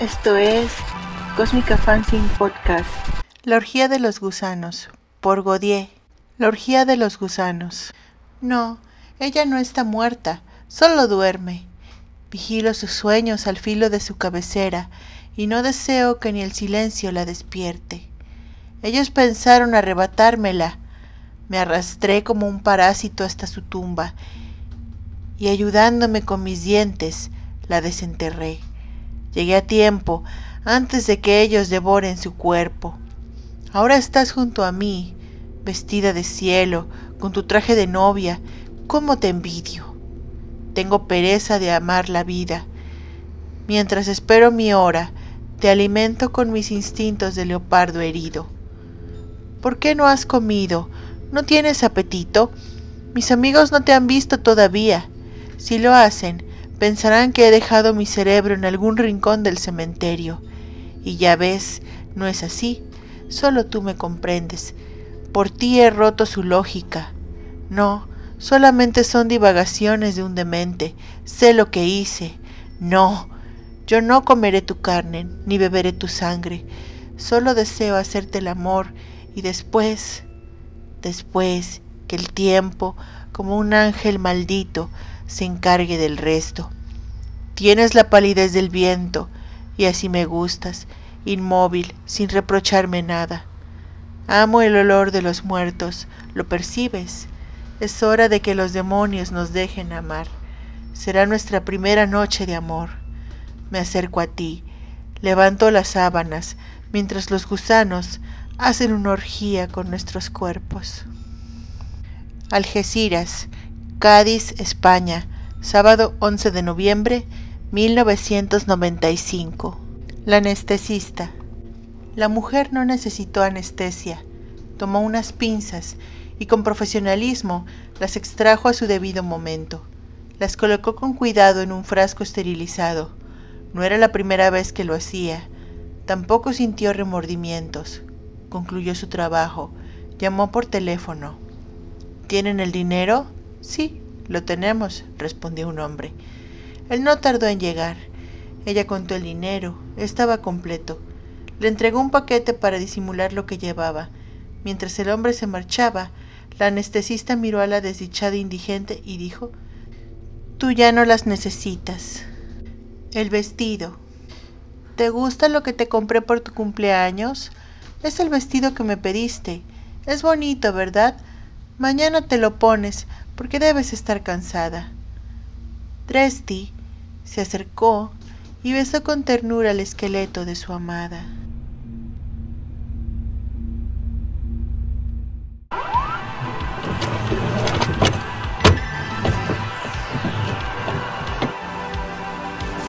Esto es Cósmica Fanzine Podcast. La orgía de los gusanos, por Godier. La orgía de los gusanos. No, ella no está muerta, solo duerme. Vigilo sus sueños al filo de su cabecera y no deseo que ni el silencio la despierte. Ellos pensaron arrebatármela. Me arrastré como un parásito hasta su tumba y ayudándome con mis dientes la desenterré. Llegué a tiempo, antes de que ellos devoren su cuerpo. Ahora estás junto a mí, vestida de cielo, con tu traje de novia. ¿Cómo te envidio? Tengo pereza de amar la vida. Mientras espero mi hora, te alimento con mis instintos de leopardo herido. ¿Por qué no has comido? ¿No tienes apetito? Mis amigos no te han visto todavía. Si lo hacen, pensarán que he dejado mi cerebro en algún rincón del cementerio. Y ya ves, no es así, solo tú me comprendes. Por ti he roto su lógica. No, solamente son divagaciones de un demente. Sé lo que hice. No, yo no comeré tu carne, ni beberé tu sangre. Solo deseo hacerte el amor y después, después, que el tiempo, como un ángel maldito, se encargue del resto. Tienes la palidez del viento, y así me gustas, inmóvil, sin reprocharme nada. Amo el olor de los muertos, ¿lo percibes? Es hora de que los demonios nos dejen amar. Será nuestra primera noche de amor. Me acerco a ti, levanto las sábanas, mientras los gusanos hacen una orgía con nuestros cuerpos. Algeciras, Cádiz, España, sábado 11 de noviembre 1995. La anestesista. La mujer no necesitó anestesia. Tomó unas pinzas y con profesionalismo las extrajo a su debido momento. Las colocó con cuidado en un frasco esterilizado. No era la primera vez que lo hacía. Tampoco sintió remordimientos. Concluyó su trabajo. Llamó por teléfono. ¿Tienen el dinero? Sí, lo tenemos, respondió un hombre. Él no tardó en llegar. Ella contó el dinero, estaba completo. Le entregó un paquete para disimular lo que llevaba. Mientras el hombre se marchaba, la anestesista miró a la desdichada indigente y dijo Tú ya no las necesitas. El vestido. ¿Te gusta lo que te compré por tu cumpleaños? Es el vestido que me pediste. Es bonito, ¿verdad? Mañana te lo pones, porque debes estar cansada. Dresty se acercó y besó con ternura el esqueleto de su amada.